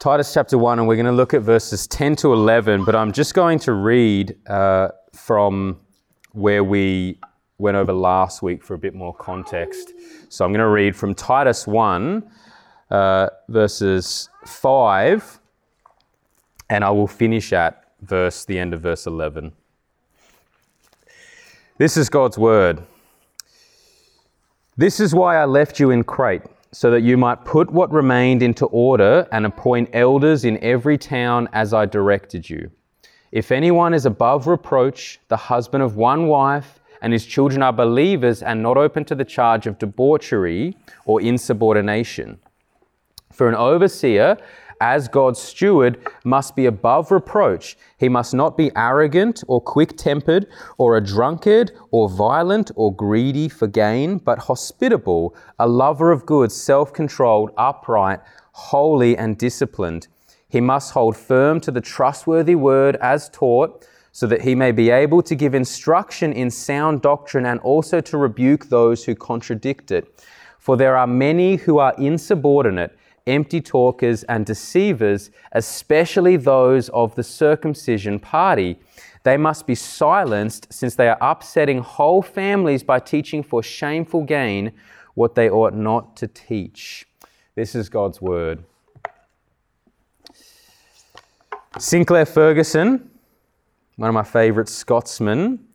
Titus chapter 1, and we're going to look at verses 10 to 11, but I'm just going to read uh, from where we went over last week for a bit more context. So I'm going to read from Titus 1, uh, verses 5, and I will finish at verse the end of verse 11. This is God's word. This is why I left you in Crete so that you might put what remained into order and appoint elders in every town as I directed you. If anyone is above reproach, the husband of one wife, and his children are believers and not open to the charge of debauchery or insubordination. For an overseer, as God's steward, must be above reproach. He must not be arrogant or quick tempered or a drunkard or violent or greedy for gain, but hospitable, a lover of good, self controlled, upright, holy, and disciplined. He must hold firm to the trustworthy word as taught, so that he may be able to give instruction in sound doctrine and also to rebuke those who contradict it. For there are many who are insubordinate empty talkers, and deceivers, especially those of the circumcision party. They must be silenced since they are upsetting whole families by teaching for shameful gain what they ought not to teach. This is God's word. Sinclair Ferguson, one of my favorite Scotsmen,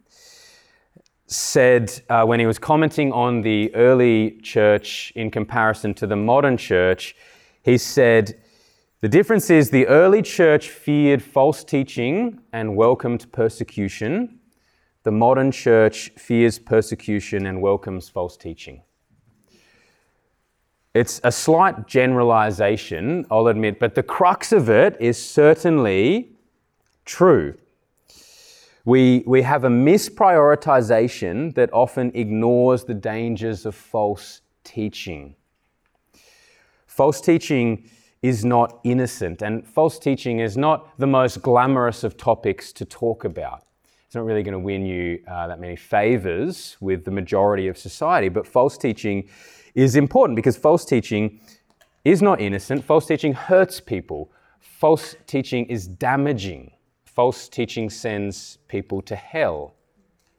said uh, when he was commenting on the early church in comparison to the modern church, he said, The difference is the early church feared false teaching and welcomed persecution. The modern church fears persecution and welcomes false teaching. It's a slight generalization, I'll admit, but the crux of it is certainly true. We, we have a misprioritization that often ignores the dangers of false teaching. False teaching is not innocent, and false teaching is not the most glamorous of topics to talk about. It's not really going to win you uh, that many favors with the majority of society, but false teaching is important because false teaching is not innocent. False teaching hurts people. False teaching is damaging. False teaching sends people to hell.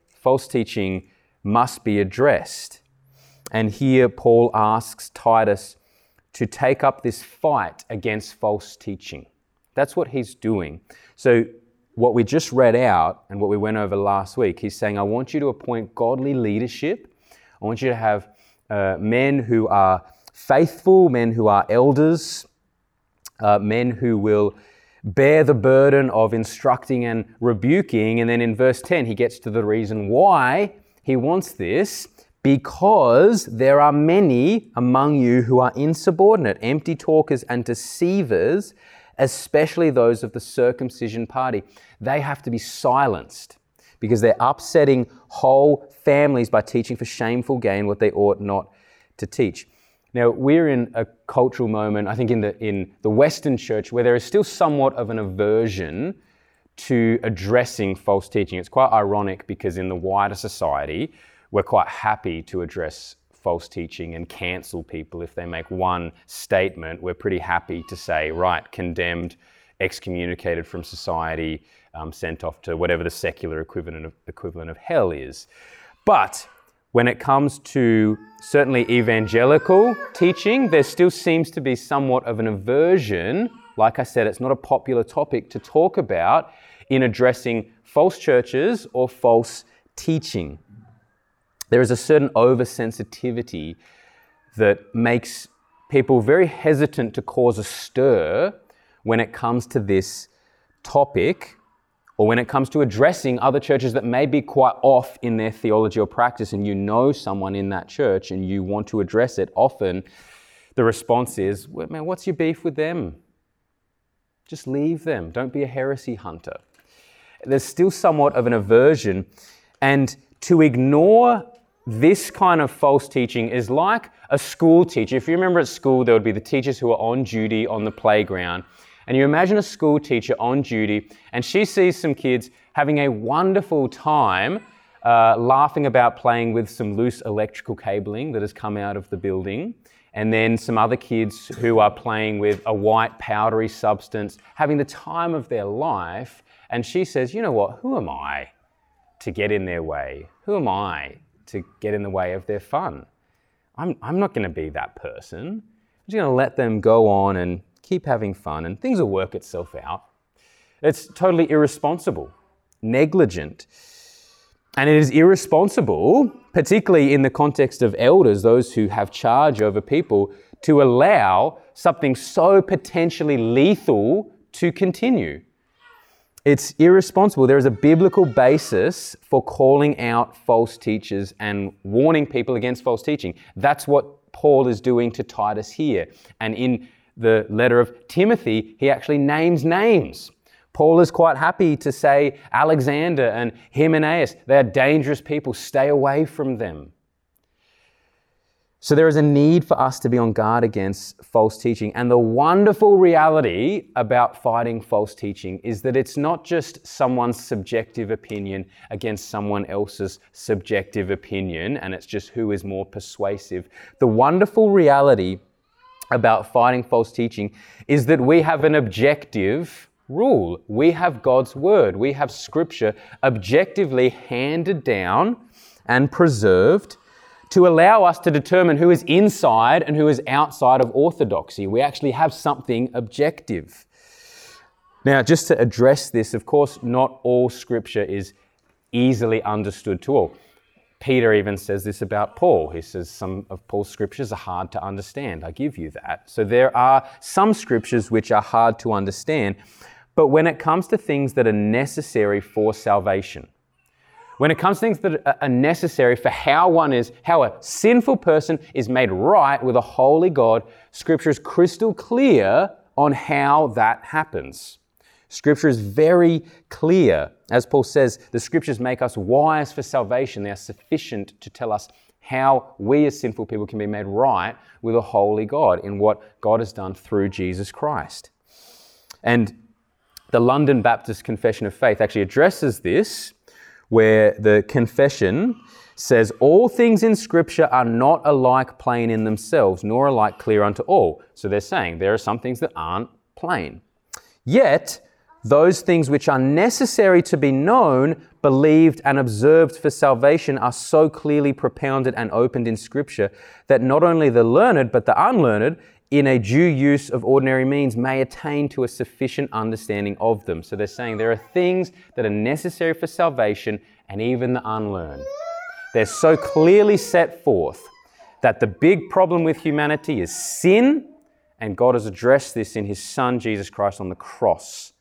False teaching must be addressed. And here Paul asks Titus to take up this fight against false teaching. That's what he's doing. So, what we just read out and what we went over last week, he's saying, I want you to appoint godly leadership. I want you to have uh, men who are faithful, men who are elders, uh, men who will bear the burden of instructing and rebuking. And then in verse 10, he gets to the reason why he wants this because there are many among you who are insubordinate, empty talkers, and deceivers, especially those of the circumcision party. They have to be silenced because they're upsetting whole families by teaching for shameful gain what they ought not to teach. Now, we're in a cultural moment, I think, in the, in the Western church where there is still somewhat of an aversion to addressing false teaching. It's quite ironic because in the wider society, we're quite happy to address false teaching and cancel people if they make one statement. We're pretty happy to say, right, condemned, excommunicated from society, um, sent off to whatever the secular equivalent of, equivalent of hell is. But when it comes to certainly evangelical teaching, there still seems to be somewhat of an aversion. Like I said, it's not a popular topic to talk about in addressing false churches or false teaching there is a certain oversensitivity that makes people very hesitant to cause a stir when it comes to this topic or when it comes to addressing other churches that may be quite off in their theology or practice and you know someone in that church and you want to address it, often the response is, well, man, what's your beef with them? Just leave them. Don't be a heresy hunter. There's still somewhat of an aversion. And to ignore this kind of false teaching is like a school teacher. If you remember at school, there would be the teachers who are on duty on the playground. And you imagine a school teacher on duty, and she sees some kids having a wonderful time uh, laughing about playing with some loose electrical cabling that has come out of the building. and then some other kids who are playing with a white powdery substance, having the time of their life. And she says, You know what? Who am I to get in their way? Who am I to get in the way of their fun? I'm, I'm not going to be that person. I'm just going to let them go on and keep having fun, and things will work itself out. It's totally irresponsible, negligent. And it is irresponsible, particularly in the context of elders, those who have charge over people, to allow something so potentially lethal to continue. It's irresponsible. There is a biblical basis for calling out false teachers and warning people against false teaching. That's what Paul is doing to Titus here. And in the letter of Timothy, he actually names names. Paul is quite happy to say Alexander and Hymenaeus, they are dangerous people, stay away from them. So there is a need for us to be on guard against false teaching. And the wonderful reality about fighting false teaching is that it's not just someone's subjective opinion against someone else's subjective opinion, and it's just who is more persuasive. The wonderful reality about fighting false teaching is that we have an objective rule. We have God's word, we have scripture objectively handed down and preserved to allow us to determine who is inside and who is outside of orthodoxy. We actually have something objective. Now, just to address this, of course, not all scripture is easily understood to all. Peter even says this about Paul. He says some of Paul's scriptures are hard to understand. I give you that. So there are some scriptures which are hard to understand. But when it comes to things that are necessary for salvation, when it comes to things that are necessary for how one is, how a sinful person is made right with a holy God, Scripture is crystal clear on how that happens. Scripture is very clear. As Paul says, the Scriptures make us wise for salvation. They are sufficient to tell us how we as sinful people can be made right with a holy God in what God has done through Jesus Christ. And the London Baptist Confession of Faith actually addresses this, where the confession says, All things in Scripture are not alike plain in themselves, nor alike clear unto all. So they're saying there are some things that aren't plain. Yet, those things which are necessary to be known, believed, and observed for salvation are so clearly propounded and opened in Scripture that not only the learned, but the unlearned, in a due use of ordinary means may attain to a sufficient understanding of them. So they're saying there are things that are necessary for salvation and even the unlearned. They're so clearly set forth that the big problem with humanity is sin, and God has addressed this in His Son, Jesus Christ, on the cross.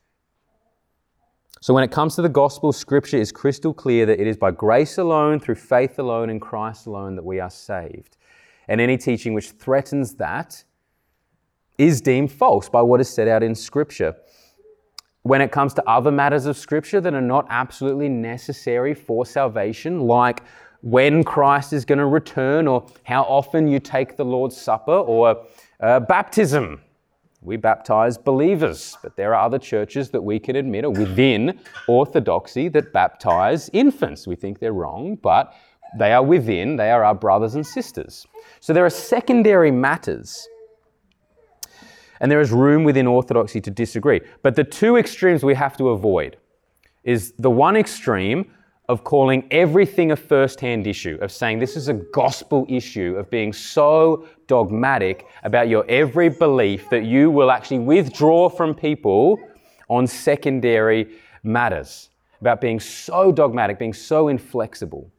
So, when it comes to the gospel, Scripture is crystal clear that it is by grace alone, through faith alone, in Christ alone that we are saved. And any teaching which threatens that is deemed false by what is set out in Scripture. When it comes to other matters of Scripture that are not absolutely necessary for salvation, like when Christ is going to return, or how often you take the Lord's Supper, or uh, baptism. We baptize believers, but there are other churches that we can admit are within orthodoxy that baptize infants. We think they're wrong, but they are within, they are our brothers and sisters. So there are secondary matters and there is room within orthodoxy to disagree. But the two extremes we have to avoid is the one extreme of calling everything a first hand issue, of saying this is a gospel issue, of being so dogmatic about your every belief that you will actually withdraw from people on secondary matters, about being so dogmatic, being so inflexible.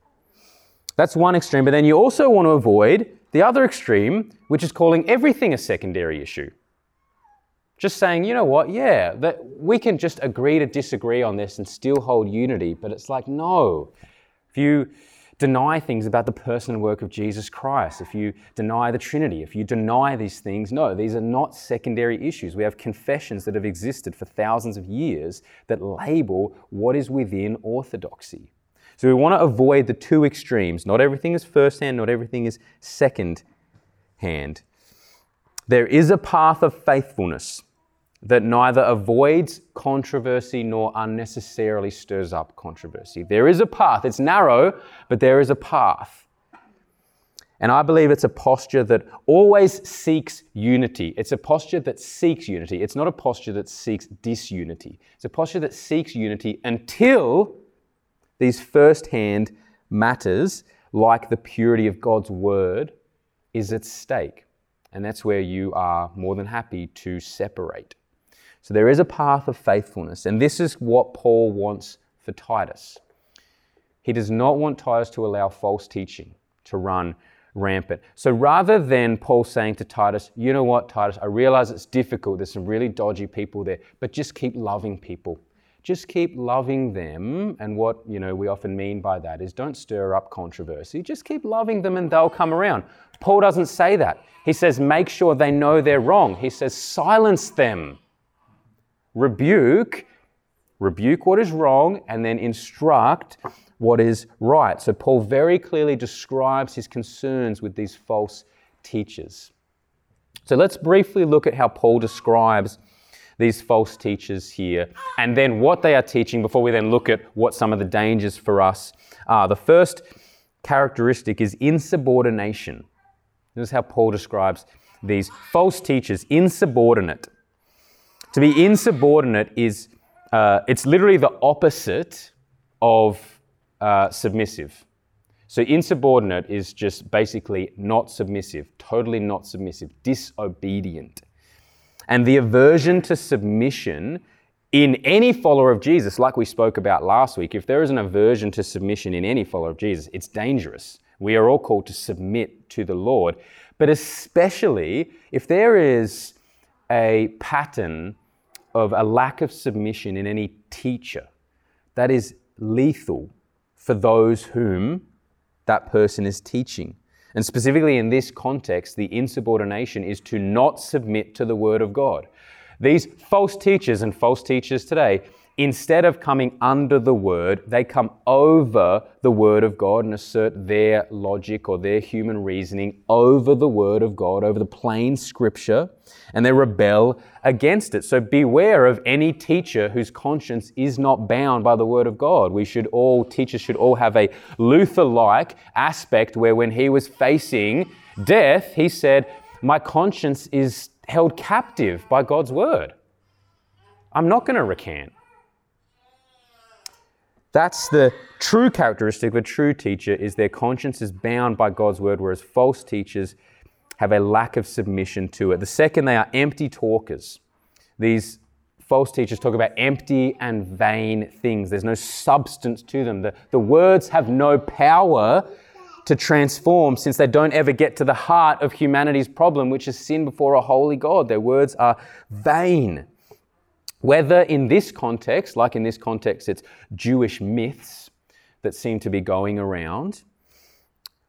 That's one extreme, but then you also want to avoid the other extreme, which is calling everything a secondary issue. Just saying, you know what, yeah, that we can just agree to disagree on this and still hold unity, but it's like, no. If you deny things about the person and work of Jesus Christ, if you deny the Trinity, if you deny these things, no, these are not secondary issues. We have confessions that have existed for thousands of years that label what is within orthodoxy. So we want to avoid the two extremes. Not everything is first hand, not everything is second hand. There is a path of faithfulness that neither avoids controversy nor unnecessarily stirs up controversy. There is a path. It's narrow, but there is a path. And I believe it's a posture that always seeks unity. It's a posture that seeks unity. It's not a posture that seeks disunity. It's a posture that seeks unity until these first hand matters, like the purity of God's word, is at stake. And that's where you are more than happy to separate. So there is a path of faithfulness. And this is what Paul wants for Titus. He does not want Titus to allow false teaching to run rampant. So rather than Paul saying to Titus, you know what, Titus, I realize it's difficult, there's some really dodgy people there, but just keep loving people. Just keep loving them. And what you know we often mean by that is don't stir up controversy. Just keep loving them and they'll come around. Paul doesn't say that. He says, make sure they know they're wrong. He says, silence them. Rebuke, rebuke what is wrong, and then instruct what is right. So Paul very clearly describes his concerns with these false teachers. So let's briefly look at how Paul describes these false teachers here and then what they are teaching before we then look at what some of the dangers for us are. The first characteristic is insubordination. This is how Paul describes these false teachers insubordinate. To be insubordinate is, uh, it's literally the opposite of uh, submissive. So, insubordinate is just basically not submissive, totally not submissive, disobedient. And the aversion to submission in any follower of Jesus, like we spoke about last week, if there is an aversion to submission in any follower of Jesus, it's dangerous. We are all called to submit to the Lord. But especially if there is a pattern of a lack of submission in any teacher, that is lethal for those whom that person is teaching. And specifically in this context, the insubordination is to not submit to the Word of God. These false teachers and false teachers today instead of coming under the word, they come over the word of God and assert their logic or their human reasoning over the word of God, over the plain scripture, and they rebel against it. So beware of any teacher whose conscience is not bound by the word of God. We should all, teachers should all have a Luther like aspect where when he was facing death, he said, My conscience is held captive by God's word. I'm not going to recant. That's the true characteristic of a true teacher is their conscience is bound by God's word, whereas false teachers have a lack of submission to it. The second, they are empty talkers. These false teachers talk about empty and vain things. There's no substance to them. The, the words have no power to transform since they don't ever get to the heart of humanity's problem, which is sin before a holy God. Their words are vain. Whether in this context, like in this context, it's Jewish myths that seem to be going around,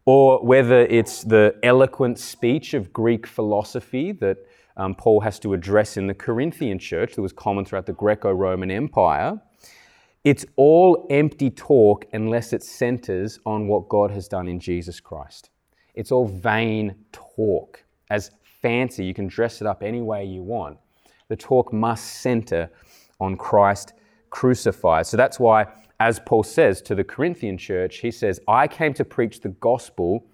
or whether it's the eloquent speech of Greek philosophy that um, Paul has to address in the Corinthian church that was common throughout the Greco Roman Empire, it's all empty talk unless it centers on what God has done in Jesus Christ. It's all vain talk. As fancy, you can dress it up any way you want the talk must center on Christ crucified. So that's why, as Paul says to the Corinthian church, he says, I came to preach the gospel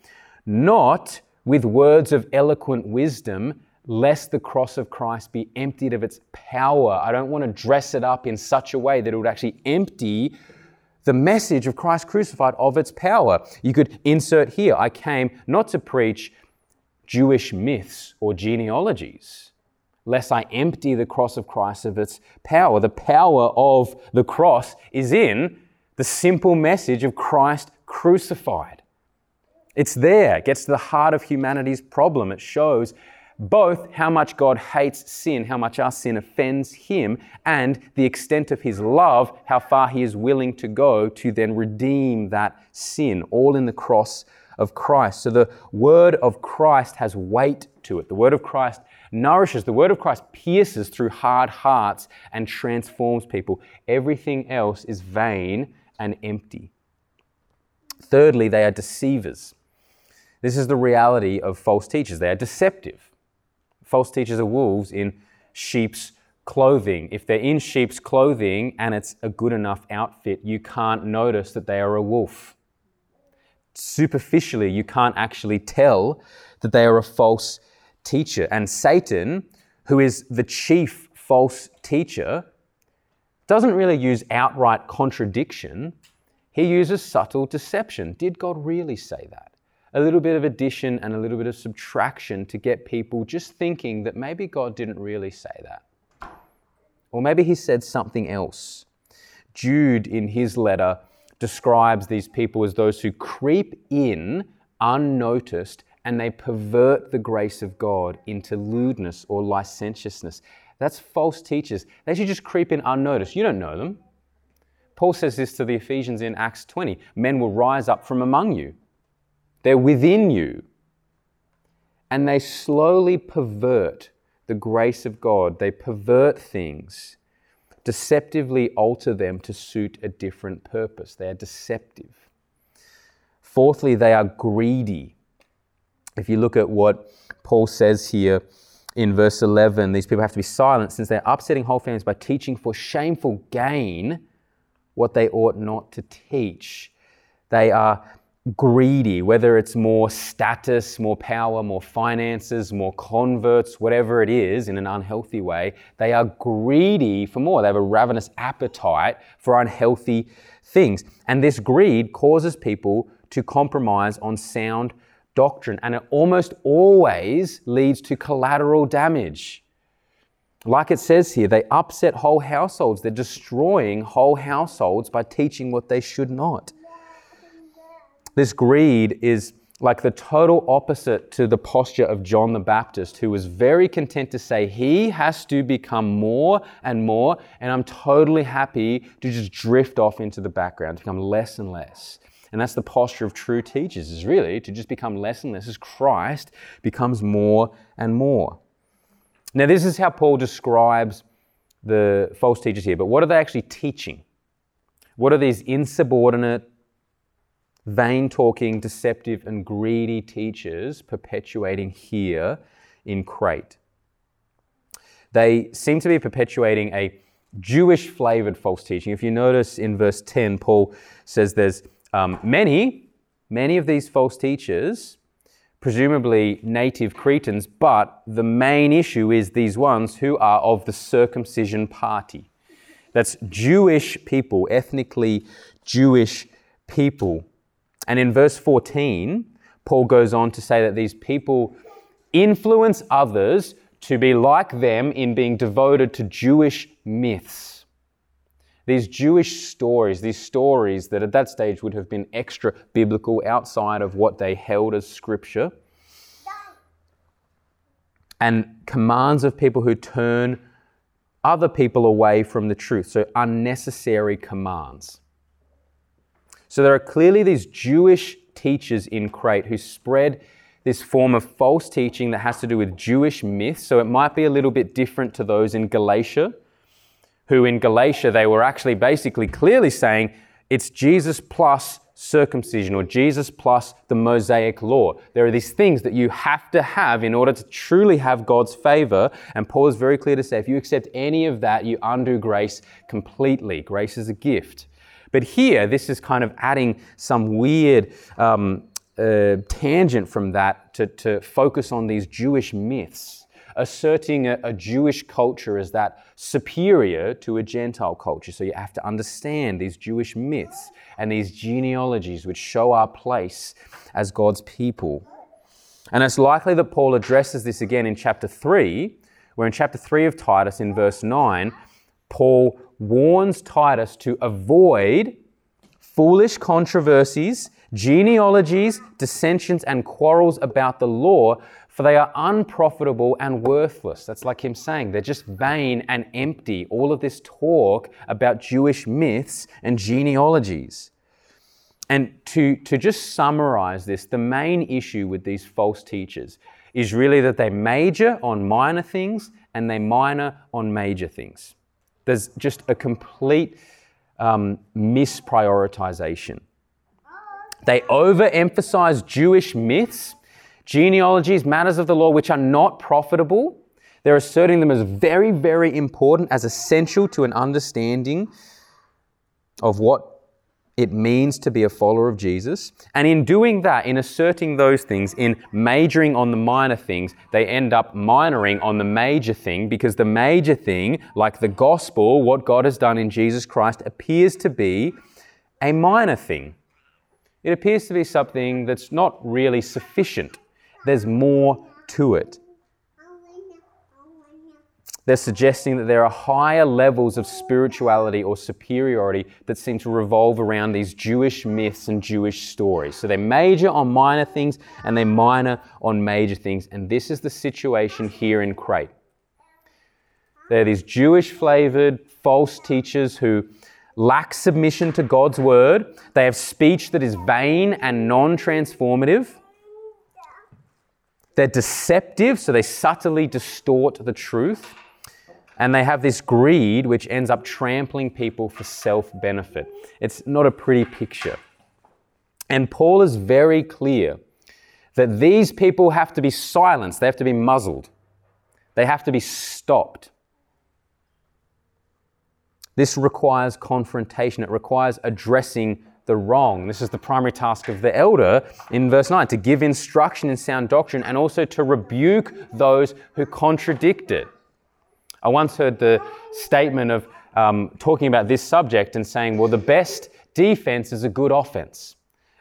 not with words of eloquent wisdom, lest the cross of Christ be emptied of its power. I don't want to dress it up in such a way that it would actually empty the message of Christ crucified of its power. You could insert here I came not to preach Jewish myths or genealogies lest I empty the cross of Christ of its power. The power of the cross is in the simple message of Christ crucified. It's there, it gets to the heart of humanity's problem. It shows both how much God hates sin, how much our sin offends Him, and the extent of His love, how far He is willing to go to then redeem that sin, all in the cross of Christ. So the word of Christ has weight to it. The word of Christ nourishes, the word of Christ pierces through hard hearts and transforms people. Everything else is vain and empty. Thirdly, they are deceivers. This is the reality of false teachers. They are deceptive. False teachers are wolves in sheep's clothing. If they're in sheep's clothing and it's a good enough outfit, you can't notice that they are a wolf. superficially, you can't actually tell that they are a false teacher. And Satan, who is the chief false teacher, doesn't really use outright contradiction. He uses subtle deception. Did God really say that? A little bit of addition and a little bit of subtraction to get people just thinking that maybe God didn't really say that. Or maybe he said something else. Jude, in his letter, describes these people as those who creep in unnoticed and they pervert the grace of God into lewdness or licentiousness. That's false teachers. They should just creep in unnoticed. You don't know them. Paul says this to the Ephesians in Acts 20 men will rise up from among you, they're within you. And they slowly pervert the grace of God. They pervert things, deceptively alter them to suit a different purpose. They are deceptive. Fourthly, they are greedy. If you look at what Paul says here in verse 11, these people have to be silent since they're upsetting whole families by teaching for shameful gain what they ought not to teach. They are greedy, whether it's more status, more power, more finances, more converts, whatever it is in an unhealthy way, they are greedy for more. They have a ravenous appetite for unhealthy things. And this greed causes people to compromise on sound doctrine, and it almost always leads to collateral damage. Like it says here, they upset whole households. They're destroying whole households by teaching what they should not. This greed is like the total opposite to the posture of John the Baptist, who was very content to say, He has to become more and more, and I'm totally happy to just drift off into the background, become less and less. And that's the posture of true teachers, is really to just become less and less as Christ becomes more and more. Now, this is how Paul describes the false teachers here, but what are they actually teaching? What are these insubordinate, vain talking, deceptive, and greedy teachers perpetuating here in Crete. They seem to be perpetuating a Jewish flavored false teaching. If you notice in verse 10, Paul says there's um, many, many of these false teachers, presumably native Cretans, but the main issue is these ones who are of the circumcision party. That's Jewish people, ethnically Jewish people. And in verse 14, Paul goes on to say that these people influence others to be like them in being devoted to Jewish myths. These Jewish stories, these stories that at that stage would have been extra biblical outside of what they held as scripture, and commands of people who turn other people away from the truth. So, unnecessary commands. So there are clearly these Jewish teachers in Crete who spread this form of false teaching that has to do with Jewish myths. So it might be a little bit different to those in Galatia, who in Galatia they were actually basically clearly saying it's Jesus plus circumcision or Jesus plus the Mosaic law. There are these things that you have to have in order to truly have God's favor. And Paul is very clear to say if you accept any of that, you undo grace completely. Grace is a gift. But here, this is kind of adding some weird um, uh, tangent from that to, to focus on these Jewish myths, asserting a, a Jewish culture as that superior to a Gentile culture. So you have to understand these Jewish myths and these genealogies which show our place as God's people. And it's likely that Paul addresses this again in chapter 3, where in chapter 3 of Titus, in verse 9, Paul warns Titus to avoid foolish controversies, genealogies, dissensions, and quarrels about the law, for they are unprofitable and worthless. That's like him saying they're just vain and empty. All of this talk about Jewish myths and genealogies. And to, to just summarize this, the main issue with these false teachers is really that they major on minor things and they minor on major things. There's just a complete um, misprioritization. They overemphasize Jewish myths, genealogies, matters of the law which are not profitable. They're asserting them as very, very important, as essential to an understanding of what it means to be a follower of Jesus. And in doing that, in asserting those things, in majoring on the minor things, they end up minoring on the major thing because the major thing, like the gospel, what God has done in Jesus Christ, appears to be a minor thing. It appears to be something that's not really sufficient. There's more to it. They're suggesting that there are higher levels of spirituality or superiority that seem to revolve around these Jewish myths and Jewish stories. So they major on minor things and they minor on major things. And this is the situation here in Crete. There are these Jewish flavored false teachers who lack submission to God's word. They have speech that is vain and non transformative. They're deceptive, so they subtly distort the truth. And they have this greed which ends up trampling people for self benefit. It's not a pretty picture. And Paul is very clear that these people have to be silenced, they have to be muzzled, they have to be stopped. This requires confrontation, it requires addressing the wrong. This is the primary task of the elder in verse 9 to give instruction in sound doctrine and also to rebuke those who contradict it. I once heard the statement of um, talking about this subject and saying, well, the best defense is a good offense.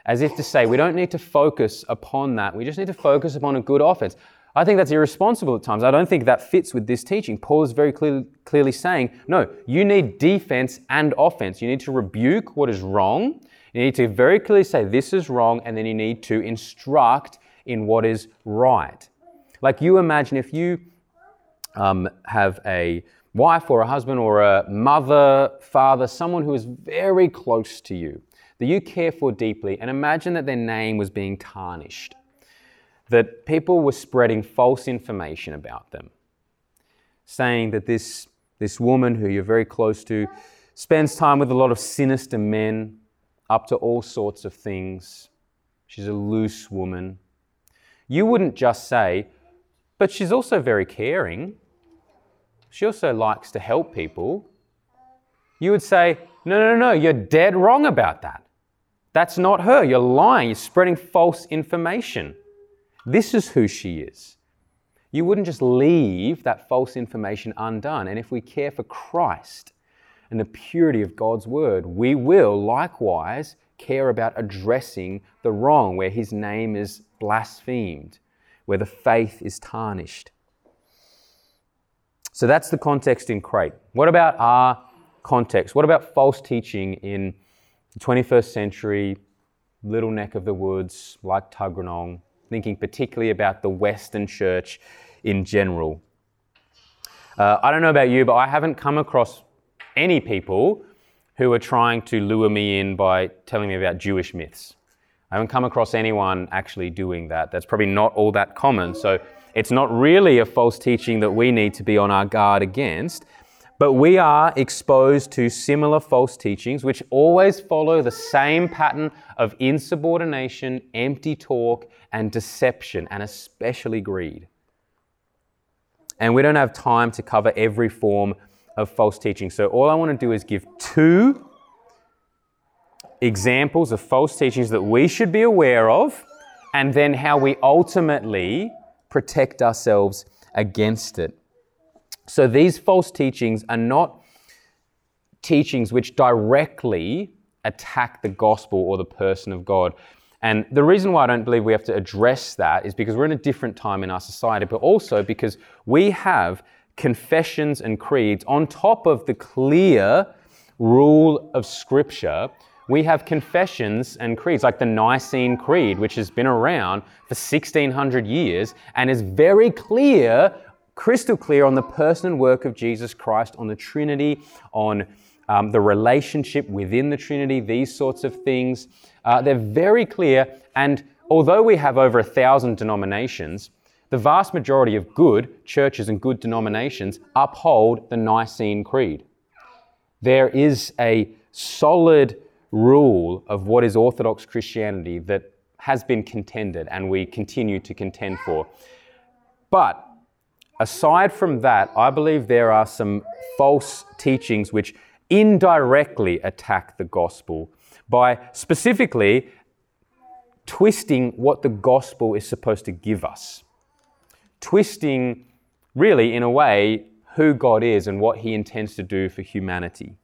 As if to say, we don't need to focus upon that. We just need to focus upon a good offense. I think that's irresponsible at times. I don't think that fits with this teaching. Paul is very clear, clearly saying, no, you need defense and offense. You need to rebuke what is wrong. You need to very clearly say, this is wrong, and then you need to instruct in what is right. Like you imagine if you um, have a wife or a husband or a mother, father, someone who is very close to you, that you care for deeply, and imagine that their name was being tarnished, that people were spreading false information about them, saying that this, this woman who you're very close to spends time with a lot of sinister men, up to all sorts of things. She's a loose woman. You wouldn't just say, but she's also very caring. She also likes to help people. You would say, No, no, no, you're dead wrong about that. That's not her. You're lying. You're spreading false information. This is who she is. You wouldn't just leave that false information undone. And if we care for Christ and the purity of God's word, we will likewise care about addressing the wrong where his name is blasphemed, where the faith is tarnished. So that's the context in Crete. What about our context? What about false teaching in the 21st century, little neck of the woods like Tuggeranong, thinking particularly about the Western church in general? Uh, I don't know about you, but I haven't come across any people who are trying to lure me in by telling me about Jewish myths. I haven't come across anyone actually doing that. That's probably not all that common. So it's not really a false teaching that we need to be on our guard against, but we are exposed to similar false teachings which always follow the same pattern of insubordination, empty talk, and deception, and especially greed. And we don't have time to cover every form of false teaching. So all I want to do is give two examples of false teachings that we should be aware of, and then how we ultimately protect ourselves against it. So these false teachings are not teachings which directly attack the gospel or the person of God. And the reason why I don't believe we have to address that is because we're in a different time in our society, but also because we have confessions and creeds on top of the clear rule of Scripture we have confessions and creeds like the Nicene Creed, which has been around for 1600 years and is very clear, crystal clear on the person and work of Jesus Christ, on the Trinity, on um, the relationship within the Trinity, these sorts of things. Uh, they're very clear, and although we have over a thousand denominations, the vast majority of good churches and good denominations uphold the Nicene Creed. There is a solid rule of what is Orthodox Christianity that has been contended and we continue to contend for. But aside from that, I believe there are some false teachings which indirectly attack the gospel by specifically twisting what the gospel is supposed to give us. Twisting, really, in a way, who God is and what he intends to do for humanity.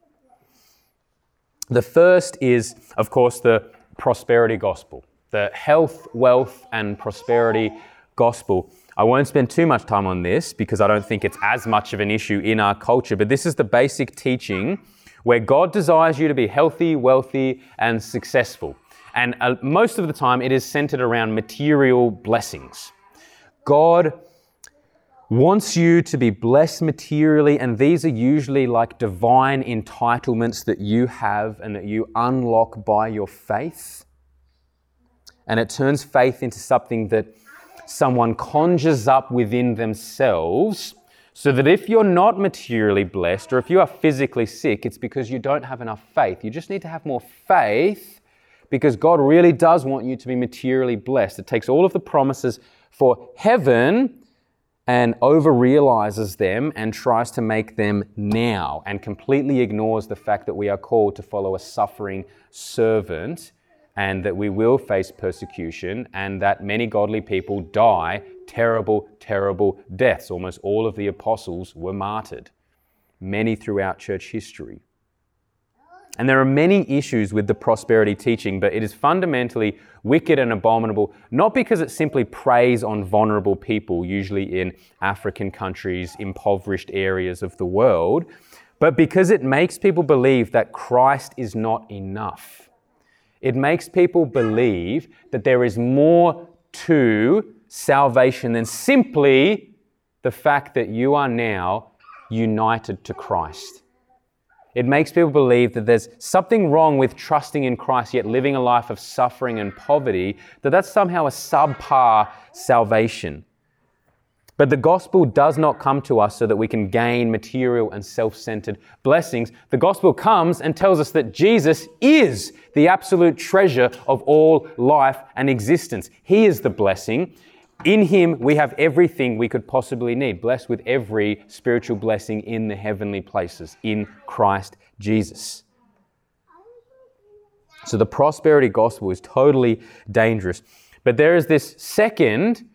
The first is, of course, the prosperity gospel, the health, wealth, and prosperity gospel. I won't spend too much time on this because I don't think it's as much of an issue in our culture, but this is the basic teaching where God desires you to be healthy, wealthy, and successful. And uh, most of the time, it is centered around material blessings. God wants you to be blessed materially, and these are usually like divine entitlements that you have and that you unlock by your faith. And it turns faith into something that someone conjures up within themselves. So that if you're not materially blessed or if you are physically sick, it's because you don't have enough faith. You just need to have more faith because God really does want you to be materially blessed. It takes all of the promises for heaven and over realizes them and tries to make them now and completely ignores the fact that we are called to follow a suffering servant and that we will face persecution and that many godly people die terrible, terrible deaths. Almost all of the apostles were martyred, many throughout church history. And there are many issues with the prosperity teaching, but it is fundamentally wicked and abominable, not because it simply preys on vulnerable people, usually in African countries, impoverished areas of the world, but because it makes people believe that Christ is not enough. It makes people believe that there is more to salvation than simply the fact that you are now united to Christ. It makes people believe that there's something wrong with trusting in Christ yet living a life of suffering and poverty, that that's somehow a subpar salvation. But the gospel does not come to us so that we can gain material and self centered blessings. The gospel comes and tells us that Jesus is the absolute treasure of all life and existence. He is the blessing. In Him, we have everything we could possibly need, blessed with every spiritual blessing in the heavenly places in Christ Jesus. So the prosperity gospel is totally dangerous. But there is this second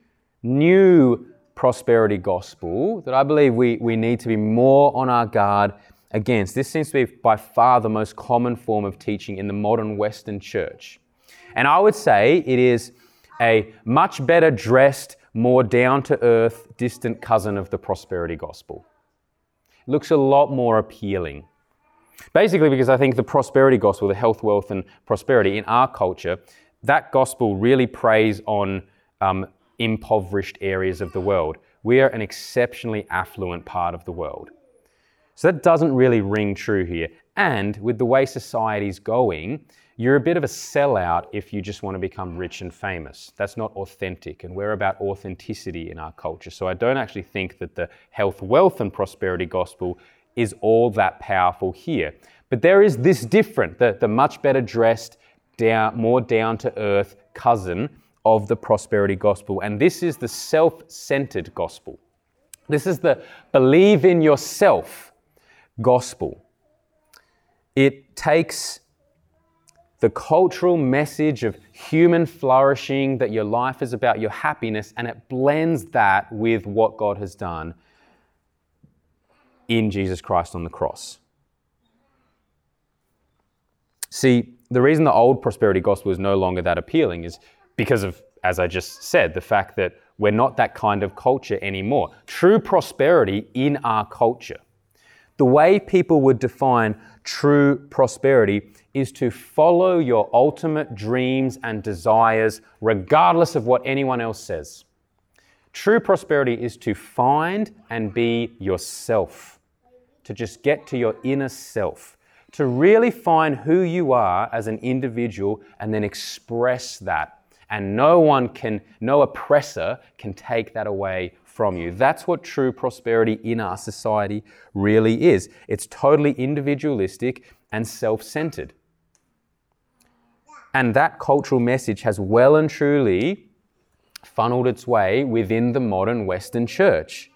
new prosperity gospel that I believe we, we need to be more on our guard against. This seems to be by far the most common form of teaching in the modern Western church. And I would say it is a much better dressed, more down to earth, distant cousin of the prosperity gospel. It looks a lot more appealing. Basically, because I think the prosperity gospel, the health, wealth, and prosperity in our culture, that gospel really preys on um, impoverished areas of the world. We are an exceptionally affluent part of the world. So that doesn't really ring true here. And with the way society's going, you're a bit of a sellout if you just want to become rich and famous. That's not authentic, and we're about authenticity in our culture. So I don't actually think that the health, wealth, and prosperity gospel is all that powerful here. But there is this different, the, the much better dressed, down, more down to earth cousin of the prosperity gospel. And this is the self centered gospel. This is the believe in yourself gospel. It takes the cultural message of human flourishing, that your life is about your happiness, and it blends that with what God has done in Jesus Christ on the cross. See, the reason the old prosperity gospel is no longer that appealing is because of, as I just said, the fact that we're not that kind of culture anymore. True prosperity in our culture, the way people would define true prosperity is to follow your ultimate dreams and desires, regardless of what anyone else says. True prosperity is to find and be yourself, to just get to your inner self, to really find who you are as an individual and then express that. And no one can, no oppressor can take that away from you. That's what true prosperity in our society really is. It's totally individualistic and self centered. And that cultural message has well and truly funneled its way within the modern Western church.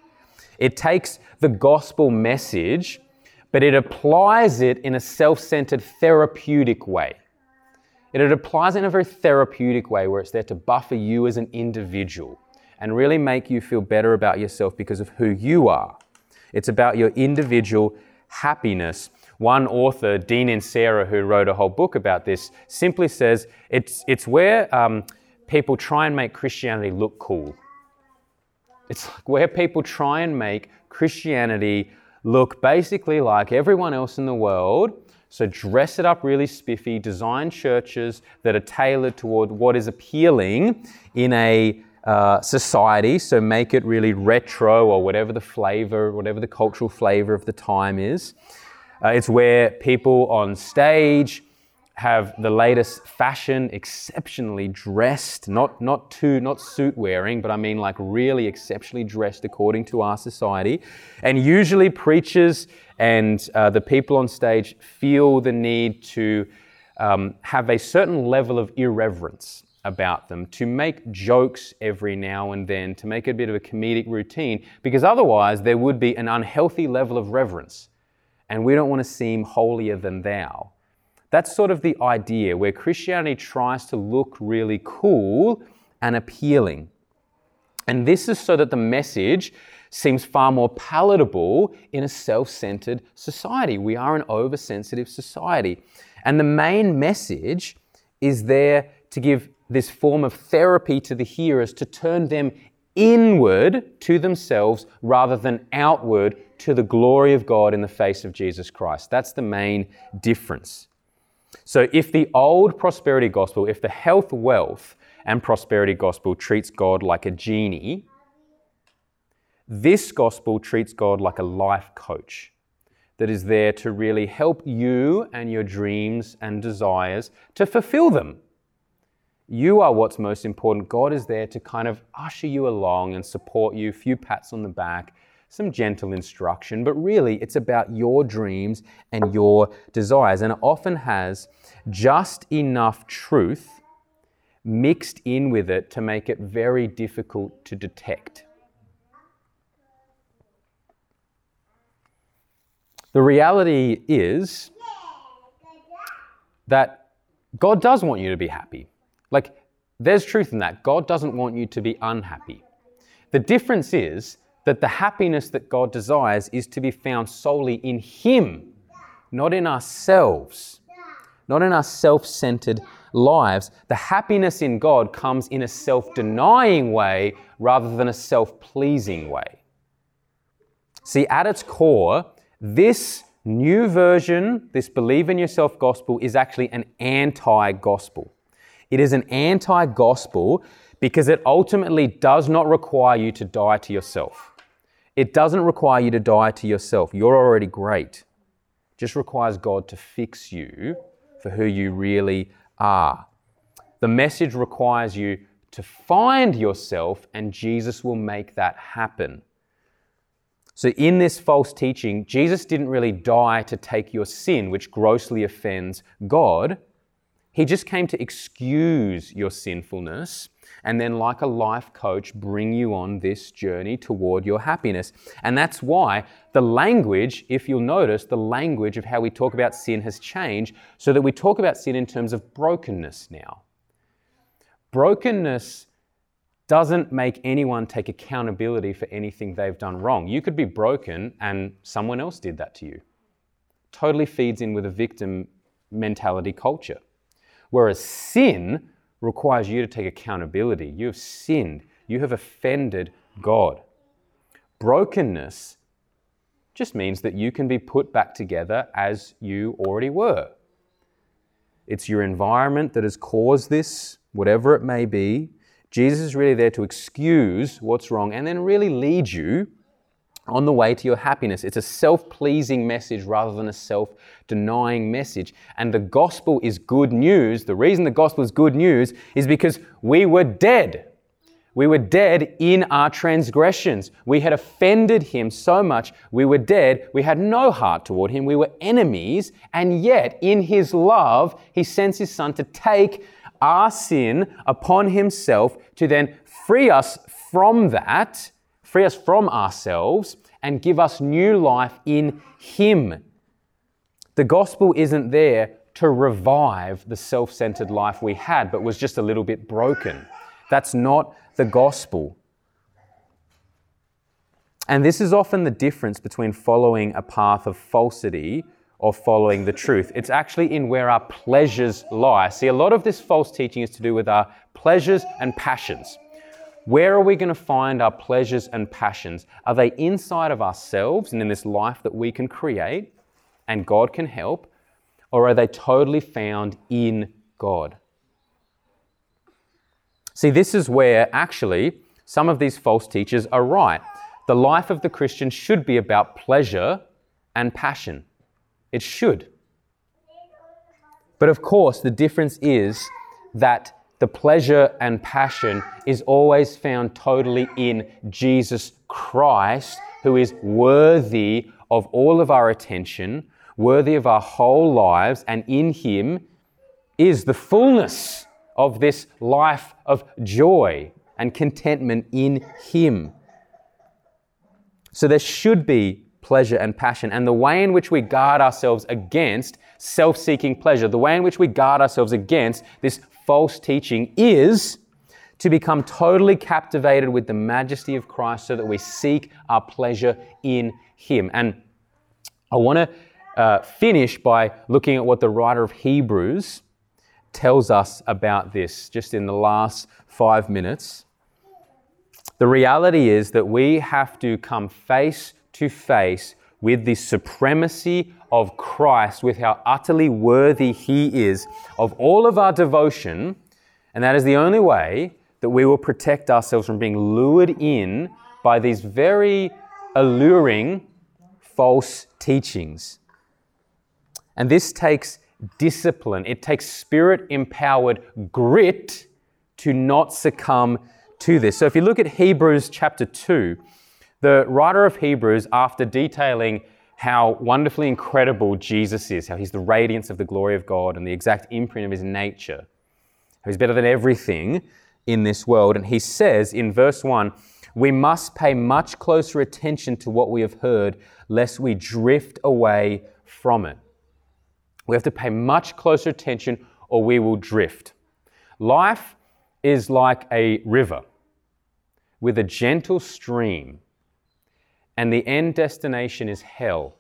It takes the gospel message, but it applies it in a self centered therapeutic way. It, it applies it in a very therapeutic way where it's there to buffer you as an individual and really make you feel better about yourself because of who you are. It's about your individual happiness. One author, Dean and Sarah, who wrote a whole book about this, simply says it's, it's where um, people try and make Christianity look cool. It's like where people try and make Christianity look basically like everyone else in the world. So dress it up really spiffy, design churches that are tailored toward what is appealing in a uh, society. So make it really retro or whatever the flavor, whatever the cultural flavor of the time is. Uh, it's where people on stage have the latest fashion, exceptionally dressed, not, not too, not suit wearing, but I mean like really exceptionally dressed according to our society. And usually preachers and uh, the people on stage feel the need to um, have a certain level of irreverence about them, to make jokes every now and then, to make a bit of a comedic routine, because otherwise there would be an unhealthy level of reverence. And we don't want to seem holier than thou. That's sort of the idea where Christianity tries to look really cool and appealing. And this is so that the message seems far more palatable in a self centered society. We are an oversensitive society. And the main message is there to give this form of therapy to the hearers to turn them inward to themselves rather than outward to the glory of God in the face of Jesus Christ. That's the main difference. So, if the old prosperity gospel, if the health, wealth, and prosperity gospel treats God like a genie, this gospel treats God like a life coach that is there to really help you and your dreams and desires to fulfill them. You are what's most important. God is there to kind of usher you along and support you, a few pats on the back, some gentle instruction, but really it's about your dreams and your desires. And it often has just enough truth mixed in with it to make it very difficult to detect. The reality is that God does want you to be happy. Like, there's truth in that. God doesn't want you to be unhappy. The difference is that the happiness that God desires is to be found solely in Him, not in ourselves, not in our self centered lives. The happiness in God comes in a self denying way rather than a self pleasing way. See, at its core, this new version, this believe in yourself gospel, is actually an anti gospel. It is an anti gospel because it ultimately does not require you to die to yourself. It doesn't require you to die to yourself. You're already great. It just requires God to fix you for who you really are. The message requires you to find yourself, and Jesus will make that happen. So, in this false teaching, Jesus didn't really die to take your sin, which grossly offends God. He just came to excuse your sinfulness and then, like a life coach, bring you on this journey toward your happiness. And that's why the language, if you'll notice, the language of how we talk about sin has changed so that we talk about sin in terms of brokenness now. Brokenness doesn't make anyone take accountability for anything they've done wrong. You could be broken and someone else did that to you. Totally feeds in with a victim mentality culture. Whereas sin requires you to take accountability. You have sinned, you have offended God. Brokenness just means that you can be put back together as you already were. It's your environment that has caused this, whatever it may be. Jesus is really there to excuse what's wrong and then really lead you on the way to your happiness. It's a self pleasing message rather than a self denying message. And the gospel is good news. The reason the gospel is good news is because we were dead. We were dead in our transgressions. We had offended him so much. We were dead. We had no heart toward him. We were enemies. And yet, in his love, he sends his son to take our sin upon himself to then free us from that free us from ourselves, and give us new life in Him. The gospel isn't there to revive the self centered life we had, but was just a little bit broken. That's not the gospel. And this is often the difference between following a path of falsity or following the truth. It's actually in where our pleasures lie. See, a lot of this false teaching is to do with our pleasures and passions. Where are we going to find our pleasures and passions? Are they inside of ourselves and in this life that we can create and God can help? Or are they totally found in God? See, this is where actually some of these false teachers are right. The life of the Christian should be about pleasure and passion. It should. But of course, the difference is that the pleasure and passion is always found totally in Jesus Christ, who is worthy of all of our attention, worthy of our whole lives, and in Him is the fullness of this life of joy and contentment in Him. So there should be pleasure and passion. And the way in which we guard ourselves against self seeking pleasure, the way in which we guard ourselves against this false teaching is to become totally captivated with the majesty of Christ so that we seek our pleasure in Him. And I want to uh, finish by looking at what the writer of Hebrews tells us about this just in the last five minutes. The reality is that we have to come face to face with the supremacy of Christ, with how utterly worthy He is of all of our devotion. And that is the only way that we will protect ourselves from being lured in by these very alluring false teachings. And this takes discipline, it takes spirit empowered grit to not succumb to this. So if you look at Hebrews chapter 2, the writer of Hebrews, after detailing how wonderfully incredible Jesus is, how he's the radiance of the glory of God and the exact imprint of his nature, how he's better than everything in this world, and he says in verse 1 we must pay much closer attention to what we have heard, lest we drift away from it. We have to pay much closer attention or we will drift. Life is like a river with a gentle stream and the end destination is hell,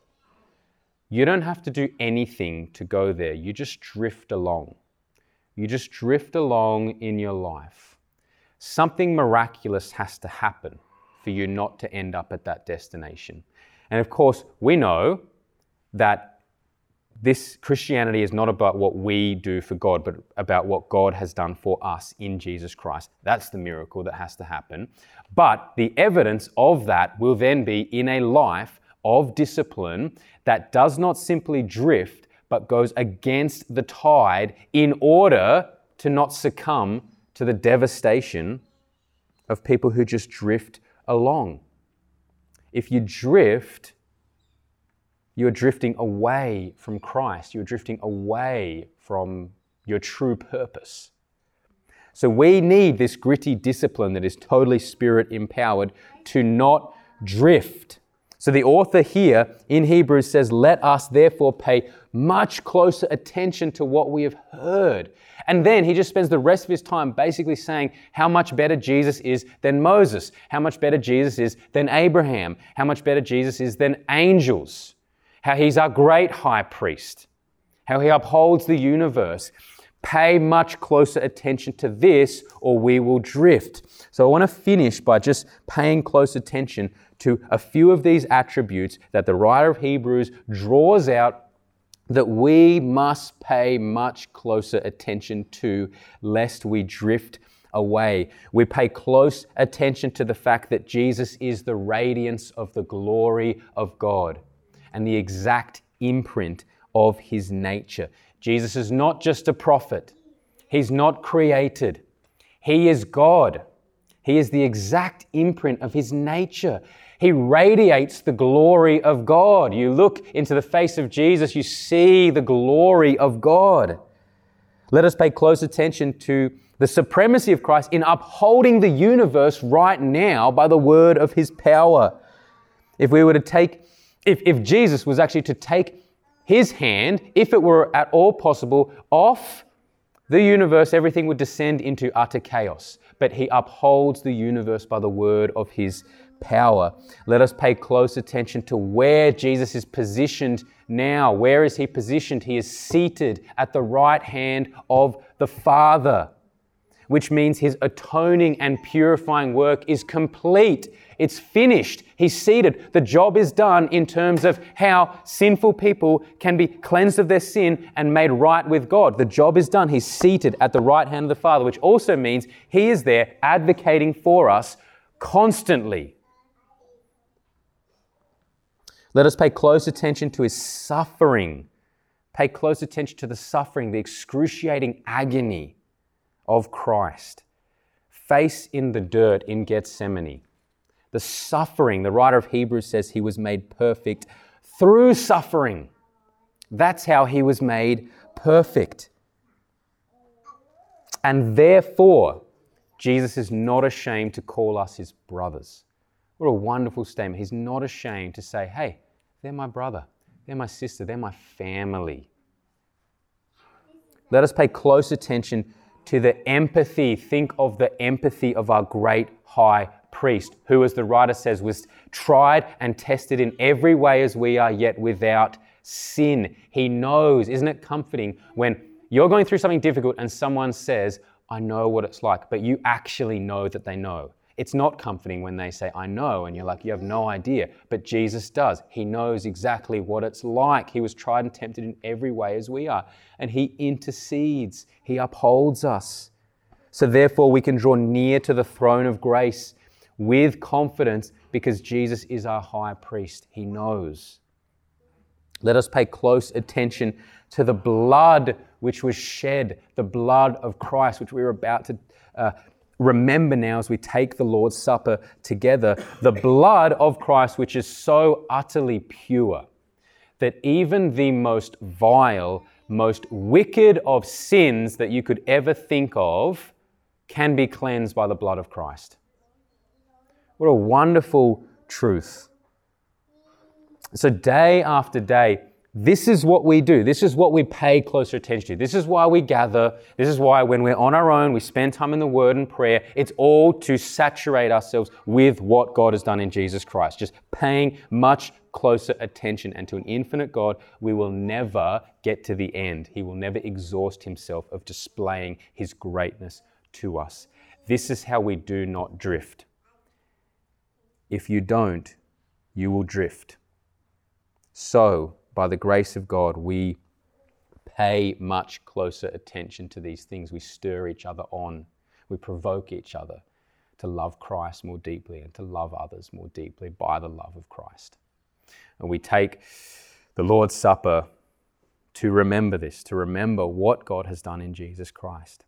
you don't have to do anything to go there. You just drift along. You just drift along in your life. Something miraculous has to happen for you not to end up at that destination. And of course, we know that this Christianity is not about what we do for God, but about what God has done for us in Jesus Christ. That's the miracle that has to happen. But the evidence of that will then be in a life of discipline that does not simply drift, but goes against the tide in order to not succumb to the devastation of people who just drift along. If you drift, you're drifting away from Christ. You're drifting away from your true purpose. So we need this gritty discipline that is totally spirit empowered to not drift. So the author here in Hebrews says, Let us therefore pay much closer attention to what we have heard. And then he just spends the rest of his time basically saying how much better Jesus is than Moses, how much better Jesus is than Abraham, how much better Jesus is than angels how he's our great high priest, how he upholds the universe. Pay much closer attention to this, or we will drift. So, I want to finish by just paying close attention to a few of these attributes that the writer of Hebrews draws out that we must pay much closer attention to, lest we drift away. We pay close attention to the fact that Jesus is the radiance of the glory of God and the exact imprint of his nature. Jesus is not just a prophet, he's not created, he is God. He is the exact imprint of his nature. He radiates the glory of God. You look into the face of Jesus, you see the glory of God. Let us pay close attention to the supremacy of Christ in upholding the universe right now by the word of his power. If we were to take if, if Jesus was actually to take his hand, if it were at all possible, off the universe, everything would descend into utter chaos. But he upholds the universe by the word of his power. Let us pay close attention to where Jesus is positioned now. Where is he positioned? He is seated at the right hand of the Father, which means his atoning and purifying work is complete. It's finished. He's seated. The job is done in terms of how sinful people can be cleansed of their sin and made right with God. The job is done. He's seated at the right hand of the Father, which also means he is there advocating for us constantly. Let us pay close attention to his suffering. Pay close attention to the suffering, the excruciating agony of Christ. Face in the dirt in Gethsemane. The suffering, the writer of Hebrews says he was made perfect through suffering. That's how he was made perfect. And therefore, Jesus is not ashamed to call us his brothers. What a wonderful statement. He's not ashamed to say, hey, they're my brother, they're my sister, they're my family. Let us pay close attention to the empathy. Think of the empathy of our great high priest, who, as the writer says, was tried and tested in every way as we are, yet without sin. He knows, isn't it comforting when you're going through something difficult and someone says, I know what it's like, but you actually know that they know. It's not comforting when they say, I know, and you're like, you have no idea. But Jesus does. He knows exactly what it's like. He was tried and tempted in every way as we are. And He intercedes, He upholds us. So therefore, we can draw near to the throne of grace with confidence because Jesus is our high priest. He knows. Let us pay close attention to the blood which was shed, the blood of Christ, which we are about to uh, remember now as we take the Lord's Supper together the blood of Christ, which is so utterly pure that even the most vile, most wicked of sins that you could ever think of can be cleansed by the blood of Christ. What a wonderful truth. So, day after day, this is what we do. This is what we pay closer attention to. This is why we gather. This is why, when we're on our own, we spend time in the Word and prayer. It's all to saturate ourselves with what God has done in Jesus Christ. Just paying much closer attention. And to an infinite God, we will never get to the end. He will never exhaust Himself of displaying His greatness to us. This is how we do not drift. If you don't, you will drift. So, by the grace of God, we pay much closer attention to these things. We stir each other on, we provoke each other to love Christ more deeply and to love others more deeply by the love of Christ. And we take the Lord's Supper to remember this, to remember what God has done in Jesus Christ.